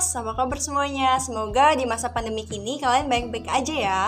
Commerce, apa kabar semuanya? Semoga di masa pandemi ini kalian baik-baik aja ya.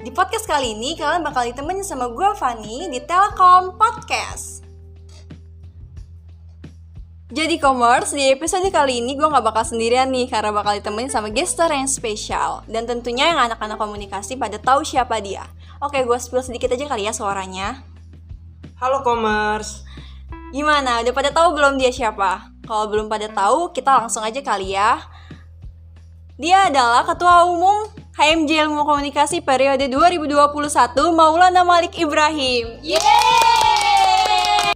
Di podcast kali ini kalian bakal ditemenin sama gue Fanny di Telkom Podcast. Jadi Commerce, di episode kali ini gue gak bakal sendirian nih karena bakal ditemenin sama gestar yang spesial Dan tentunya yang anak-anak komunikasi pada tahu siapa dia Oke, gue spill sedikit aja kali ya suaranya Halo Commerce. Gimana, udah pada tahu belum dia siapa? Kalau belum pada tahu, kita langsung aja kali ya. Dia adalah Ketua Umum HMJ Ilmu Komunikasi periode 2021 Maulana Malik Ibrahim. Yeay!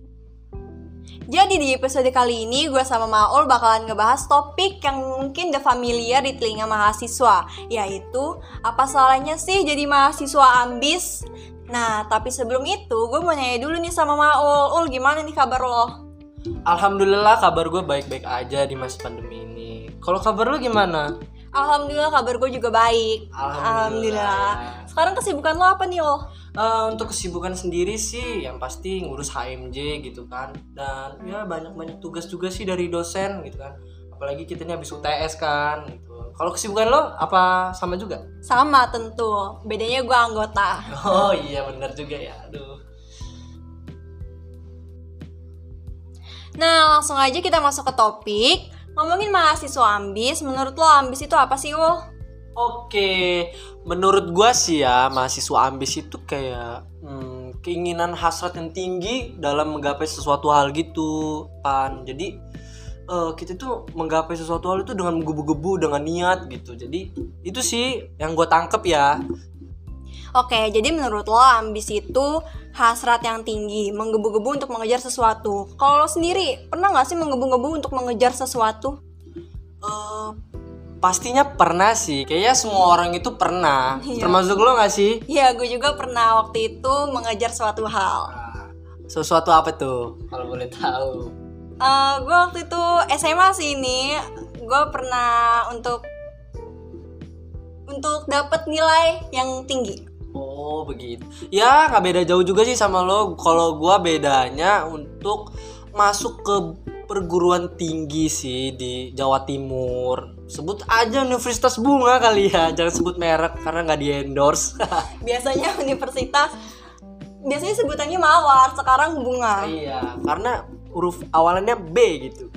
Jadi di episode kali ini gue sama Maul bakalan ngebahas topik yang mungkin udah familiar di telinga mahasiswa Yaitu apa salahnya sih jadi mahasiswa ambis? Nah tapi sebelum itu gue mau nanya dulu nih sama Maul Ul gimana nih kabar lo? Alhamdulillah kabar gue baik-baik aja di masa pandemi ini. Kalau kabar lu gimana? Alhamdulillah kabar gue juga baik Alhamdulillah. Sekarang kesibukan lo apa nih lo? Eh, untuk kesibukan sendiri sih yang pasti ngurus HMJ gitu kan dan ya banyak-banyak tugas juga sih dari dosen gitu kan apalagi kita ini habis UTS kan gitu kalau kesibukan lo apa sama juga? Sama tentu, bedanya gue anggota. Oh iya benar juga ya. Aduh. Nah langsung aja kita masuk ke topik. Ngomongin mahasiswa ambis, menurut lo ambis itu apa sih Ul? Oke, menurut gua sih ya mahasiswa ambis itu kayak hmm, keinginan hasrat yang tinggi dalam menggapai sesuatu hal gitu, pan. Jadi eh, kita tuh menggapai sesuatu hal itu dengan menggebu-gebu dengan niat gitu. Jadi itu sih yang gue tangkep ya. Oke, jadi menurut lo ambis itu hasrat yang tinggi, menggebu-gebu untuk mengejar sesuatu. Kalau lo sendiri, pernah nggak sih menggebu-gebu untuk mengejar sesuatu? Eh, pastinya pernah sih. Kayaknya semua orang itu pernah. Iya. Termasuk lo gak sih? Ya, gue juga pernah waktu itu mengejar suatu hal. Nah, Sesuatu apa tuh? Kalau boleh tahu. Eh, gue waktu itu SMA sih ini, gue pernah untuk untuk dapat nilai yang tinggi. Oh begitu. Ya nggak beda jauh juga sih sama lo. Kalau gua bedanya untuk masuk ke perguruan tinggi sih di Jawa Timur. Sebut aja Universitas Bunga kali ya. Jangan sebut merek karena nggak di endorse. Biasanya universitas biasanya sebutannya mawar, sekarang bunga. iya. Karena huruf awalannya B gitu.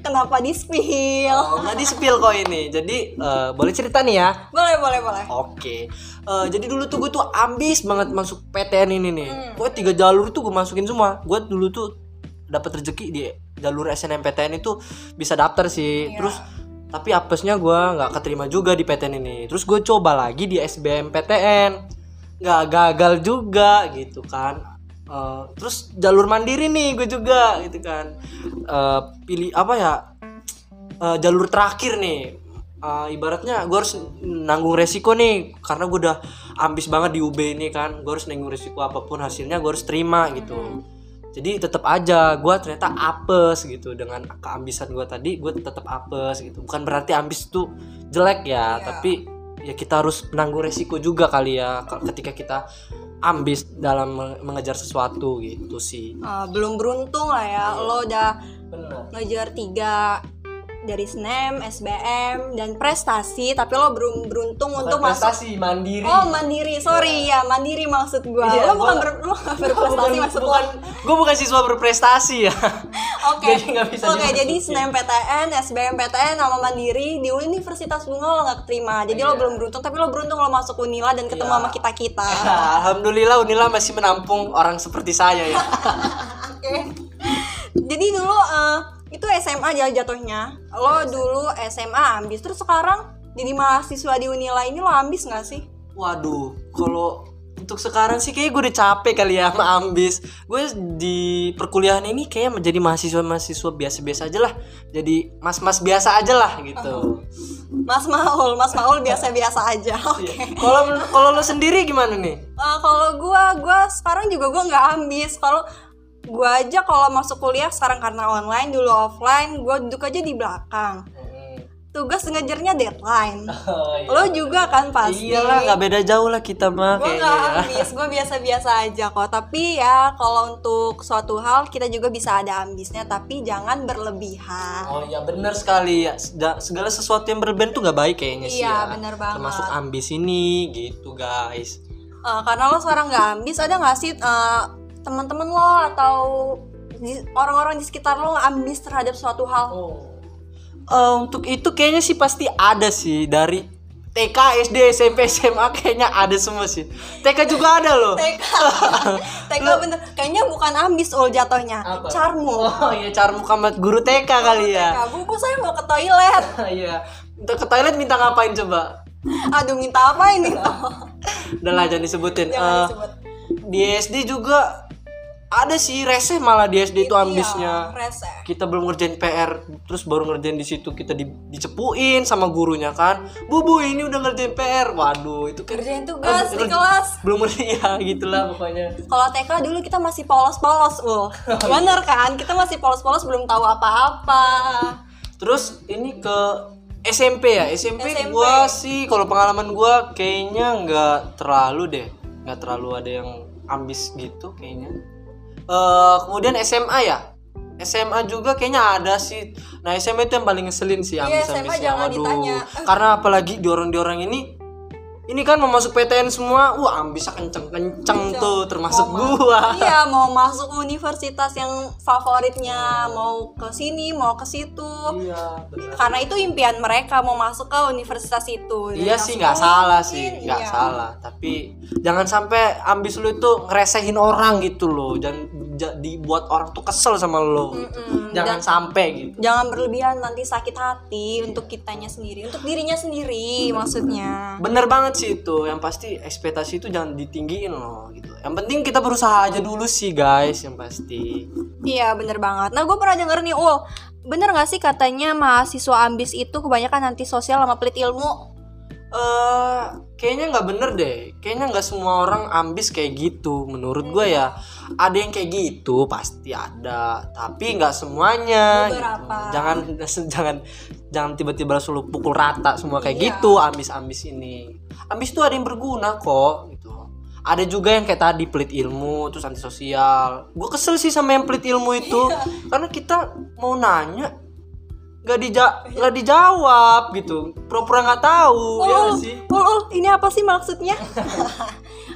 Kenapa di spill? Oh, nggak di spill kok ini. Jadi eh, boleh cerita nih ya. Boleh, boleh, boleh. Oke, Eh, jadi dulu tuh gue tuh ambis banget masuk PTN ini nih. Hmm. Pokoknya tiga jalur tuh gue masukin semua. Gue dulu tuh dapat rezeki di jalur SNMPTN itu bisa daftar sih. Iya. Terus tapi apesnya gue nggak keterima juga di PTN ini. Terus gue coba lagi di SBMPTN, nggak gagal juga gitu kan. Eh, terus jalur mandiri nih gue juga gitu kan. Eh, pilih apa ya? Eh, jalur terakhir nih Eh, ibaratnya gue harus nanggung resiko nih karena gue udah ambis banget di UB ini kan gue harus nanggung resiko apa pun hasilnya gue harus terima gitu jadi tetap aja gue ternyata apes gitu dengan keambisan gue tadi gue tetap apes gitu bukan berarti ambis itu jelek ya Iya. tapi ya kita harus menanggung resiko juga kali ya ketika kita ambis dalam me- mengejar sesuatu gitu sih. Eh, belum beruntung lah ya, lo udah benar ngejar tiga dari SNM, SBM, dan prestasi, tapi lo belum beruntung untuk masuk prestasi mandiri. Oh mandiri, sorry ya mandiri maksud gua. Iya, lo bukan ber, lo berprestasi maksud bukan, lo. gue bukan siswa berprestasi ya Oke, jadi nggak bisa oke dimasukin. jadi SNMPTN, SBMPTN, sama mandiri di Universitas Bunga lo nggak keterima. Jadi lo Iya. belum beruntung, tapi lo beruntung lo masuk Unila dan ketemu Iya. sama kita kita. Alhamdulillah Unila masih menampung orang seperti saya ya Oke. Jadi dulu eh, itu SMA aja jatuhnya. Lo dulu SMA ambis, terus sekarang jadi mahasiswa di Unila ini lo ambis nggak sih? waduh kalau untuk sekarang sih kayak gue udah capek kali ya sama ambis gue di perkuliahan ini kayak menjadi mahasiswa-mahasiswa biasa-biasa aja lah jadi mas-mas biasa aja lah gitu Mas Maul, Mas Maul biasa-biasa aja. Oke. Iya. kalau kalau lo sendiri gimana nih Eh, kalau gua gua sekarang juga gua nggak ambis kalau gua aja kalau masuk kuliah sekarang karena online dulu offline gua duduk aja di belakang tugas ngejarnya deadline. Oh, iya. Lo juga kan pasti. Iyalah, nggak beda jauh lah kita mah gue nggak ya. ambis gue biasa-biasa aja kok tapi ya kalau untuk suatu hal kita juga bisa ada ambisnya tapi jangan berlebihan Oh iya benar sekali ya. Segala sesuatu yang berlebihan tuh nggak baik kayaknya sih Iya, ya. bener banget. Termasuk ambis ini gitu guys. Eh, karena lo sekarang nggak ambis ada nggak sih eh, teman-teman lo atau di- orang-orang di sekitar lo ambis terhadap suatu hal Oh. Eh, untuk itu kayaknya sih pasti ada sih dari TK, SD, SMP, SMA kayaknya ada semua sih. TK juga ada loh. TK TK bener kayaknya bukan ambis ul jatuhnya Apa? carmu Oh iya carmu kamat guru TK kali ya. TK bu bu saya mau ke toilet Iya. Untuk ke toilet minta ngapain coba? aduh minta apa ini Udah lah jangan disebutin. jangan Eh, disebut di SD juga ada sih reseh malah di SD itu ambisnya. Iya, rese. kita belum ngerjain PR terus baru ngerjain di situ kita di, dicepuin sama gurunya kan bu bu ini udah ngerjain PR waduh itu kan kerjain tugas di kelas belum ya gitulah pokoknya Kalau TK dulu kita masih polos-polos, ul. Bener kan? Kita masih polos-polos belum tahu apa-apa. terus ini ke SMP ya SMP, SMP. gua sih kalau pengalaman gua kayaknya nggak terlalu deh nggak terlalu ada yang ambis gitu kayaknya Eh kemudian SMA ya SMA juga kayaknya ada sih. Nah SMA itu yang paling ngeselin sih Iya. SMA jangan Waduh. ditanya. Karena apalagi di orang di orang ini ini kan mau masuk PTN semua, wah ambisnya kenceng-kenceng termasuk Mau ma- gua. Iya, mau masuk universitas yang favoritnya, mau ke sini, mau ke situ. Iya, benar. Karena itu impian mereka mau masuk ke universitas itu. Iya sih nggak salah sih, nggak iya. salah. Tapi jangan sampai ambis lu itu ngeresehin orang gitu loh. Jangan ja- dibuat orang tuh kesel sama lo. gitu. Mm-mm. Jangan sampai gitu. Jangan berlebihan nanti sakit hati untuk kitanya sendiri, untuk dirinya sendiri maksudnya. Bener banget sih itu. Yang pasti ekspektasi itu jangan ditinggiin loh gitu. Yang penting kita berusaha aja dulu sih guys, yang pasti. Iya bener banget. Nah gue pernah denger nih Ul Bener gak sih katanya mahasiswa ambis itu kebanyakan antisosial sama pelit ilmu? Eh kayaknya nggak bener deh. Kayaknya nggak semua orang ambis kayak gitu. Menurut gue ya ada yang kayak gitu pasti ada. Tapi nggak semuanya. gitu. Jangan jangan jangan tiba-tiba langsung pukul rata semua kayak Iya. gitu ambis-ambis ini. Ambis tuh ada yang berguna kok gitu. Ada juga yang kayak tadi pelit ilmu terus antisosial. Gue kesel sih sama yang pelit ilmu itu Iya. karena kita mau nanya nggak dija nggak dijawab gitu pura-pura nggak tahu ya Ul, nggak sih Ul, Ul, ini apa sih maksudnya?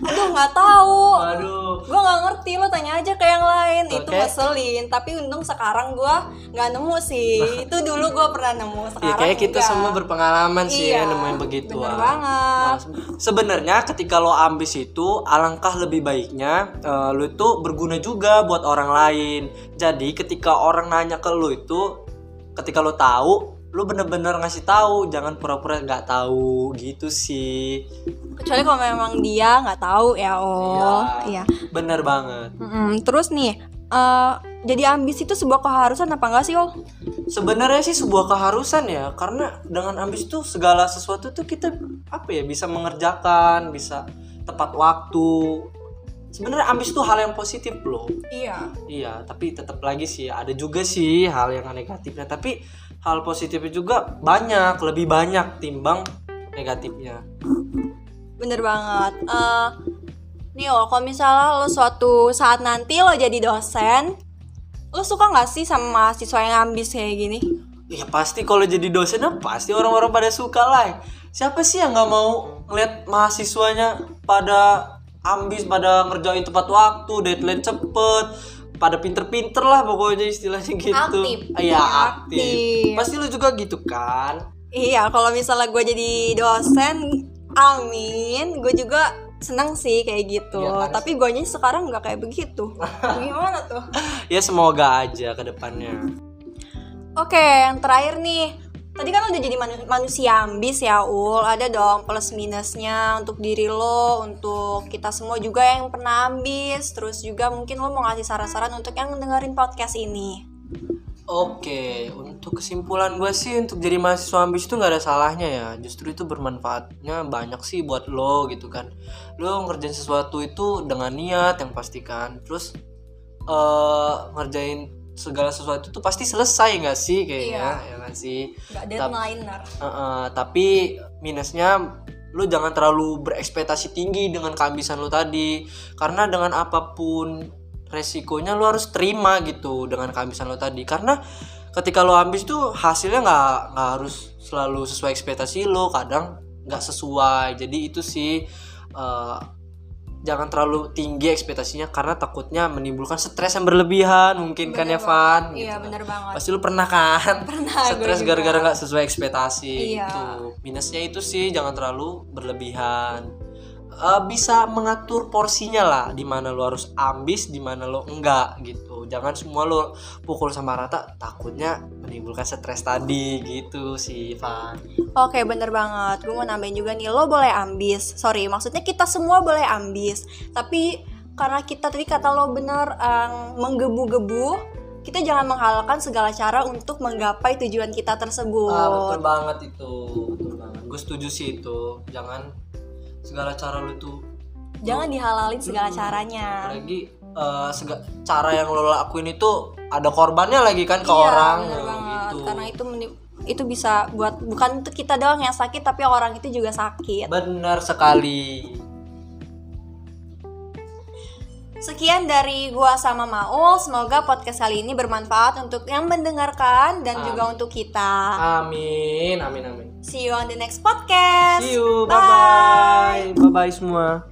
Aduh nggak tahu. aduh Gue nggak ngerti lo tanya aja ke yang lain. Itu Oke. ngeselin. Tapi untung sekarang gue nggak nemu sih. Itu dulu gue pernah nemu. ya Sekarang kayak kita enggak. semua berpengalaman sih Iya, ya nemuin begitu bener banget. sebenarnya ketika lo ambis itu alangkah lebih baiknya eh, lo itu berguna juga buat orang lain jadi ketika orang nanya ke lo itu ketika lo tahu lo bener-bener ngasih tahu jangan pura-pura nggak tahu gitu sih Kecuali kalau memang dia nggak tahu ya oh. Iya. bener banget Mm-mm. Terus nih, eh, jadi ambis itu sebuah keharusan apa enggak sih Ul? Sebenarnya sih sebuah keharusan ya, karena dengan ambis itu segala sesuatu tuh kita apa ya bisa mengerjakan, bisa tepat waktu. Sebenarnya ambis itu hal yang positif loh. Iya. Iya, tapi tetap lagi sih ada juga sih hal yang negatifnya, tapi hal positifnya juga banyak, lebih banyak timbang negatifnya. Bener banget. Eh nih Ul, kalau misalnya lo suatu saat nanti lo jadi dosen, lo suka nggak sih sama mahasiswa yang ambis kayak gini? Ya pasti kalau jadi dosen pasti orang-orang pada suka lah. Siapa sih yang nggak mau ngeliat mahasiswanya pada ambis, pada ngerjain tepat waktu, deadline cepet, pada pinter-pinter lah pokoknya istilahnya gitu. Aktif. Iya Iya, aktif. aktif. Pasti lu juga gitu kan? Iya, kalau misalnya gue jadi dosen, amin, gue juga senang sih kayak gitu. Iya, kan? Tapi gue sekarang nggak kayak begitu. Gimana tuh? Ya semoga aja ke depannya. Oke, yang terakhir nih. Tadi kan udah jadi manu- manusia ambis ya, Ul. Ada dong plus minusnya untuk diri lo, untuk kita semua juga yang pernah ambis. Terus juga mungkin lo mau ngasih saran-saran untuk yang dengerin podcast ini. Oke, untuk kesimpulan gue sih untuk jadi mahasiswa ambis itu nggak ada salahnya ya. Justru itu bermanfaatnya banyak sih buat lo gitu kan. Lo ngerjain sesuatu itu dengan niat yang pastikan. Terus eh ngerjain segala sesuatu tuh pasti selesai nggak sih kayaknya Iya. ya nggak sih Gak deadliner. Uh, uh, tapi minusnya lu jangan terlalu berekspektasi tinggi dengan keambisan lu tadi karena dengan apa pun resikonya lu harus terima gitu dengan keambisan lu tadi karena ketika lu ambis tuh hasilnya nggak nggak harus selalu sesuai ekspektasi lu kadang nggak sesuai jadi itu sih uh, jangan terlalu tinggi ekspektasinya karena takutnya menimbulkan stres yang berlebihan mungkin kan ya Van Iya Gitu. bener banget. pasti lu pernah kan Pernah, stres gara-gara nggak sesuai ekspektasi Iya. gitu minusnya itu sih jangan terlalu berlebihan Eh, bisa mengatur porsinya lah. Di mana lu harus ambis di mana lu enggak gitu. Jangan semua lu pukul sama rata takutnya menimbulkan stres tadi gitu sih Van Oke bener banget. Gue mau nambahin juga nih Lo boleh ambis. Sorry maksudnya kita semua boleh ambis. Tapi karena kita tadi kata lo bener eh, Menggebu-gebu Kita jangan menghalalkan segala cara Untuk menggapai tujuan kita tersebut. Ah, betul banget itu. Betul banget. Gue setuju sih itu. Jangan segala cara lu tuh Jangan dihalalin segala Hmm. caranya apalagi eh, sega- cara yang lo lakuin itu ada korbannya lagi kan ke Iya, orang gitu Karena itu itu bisa buat bukan untuk kita doang yang sakit tapi orang itu juga sakit. benar sekali Sekian dari gua sama Maul. Semoga podcast kali ini bermanfaat untuk yang mendengarkan dan juga untuk kita. amin amin amin See you on the next podcast. see you. Bye bye bye bye semua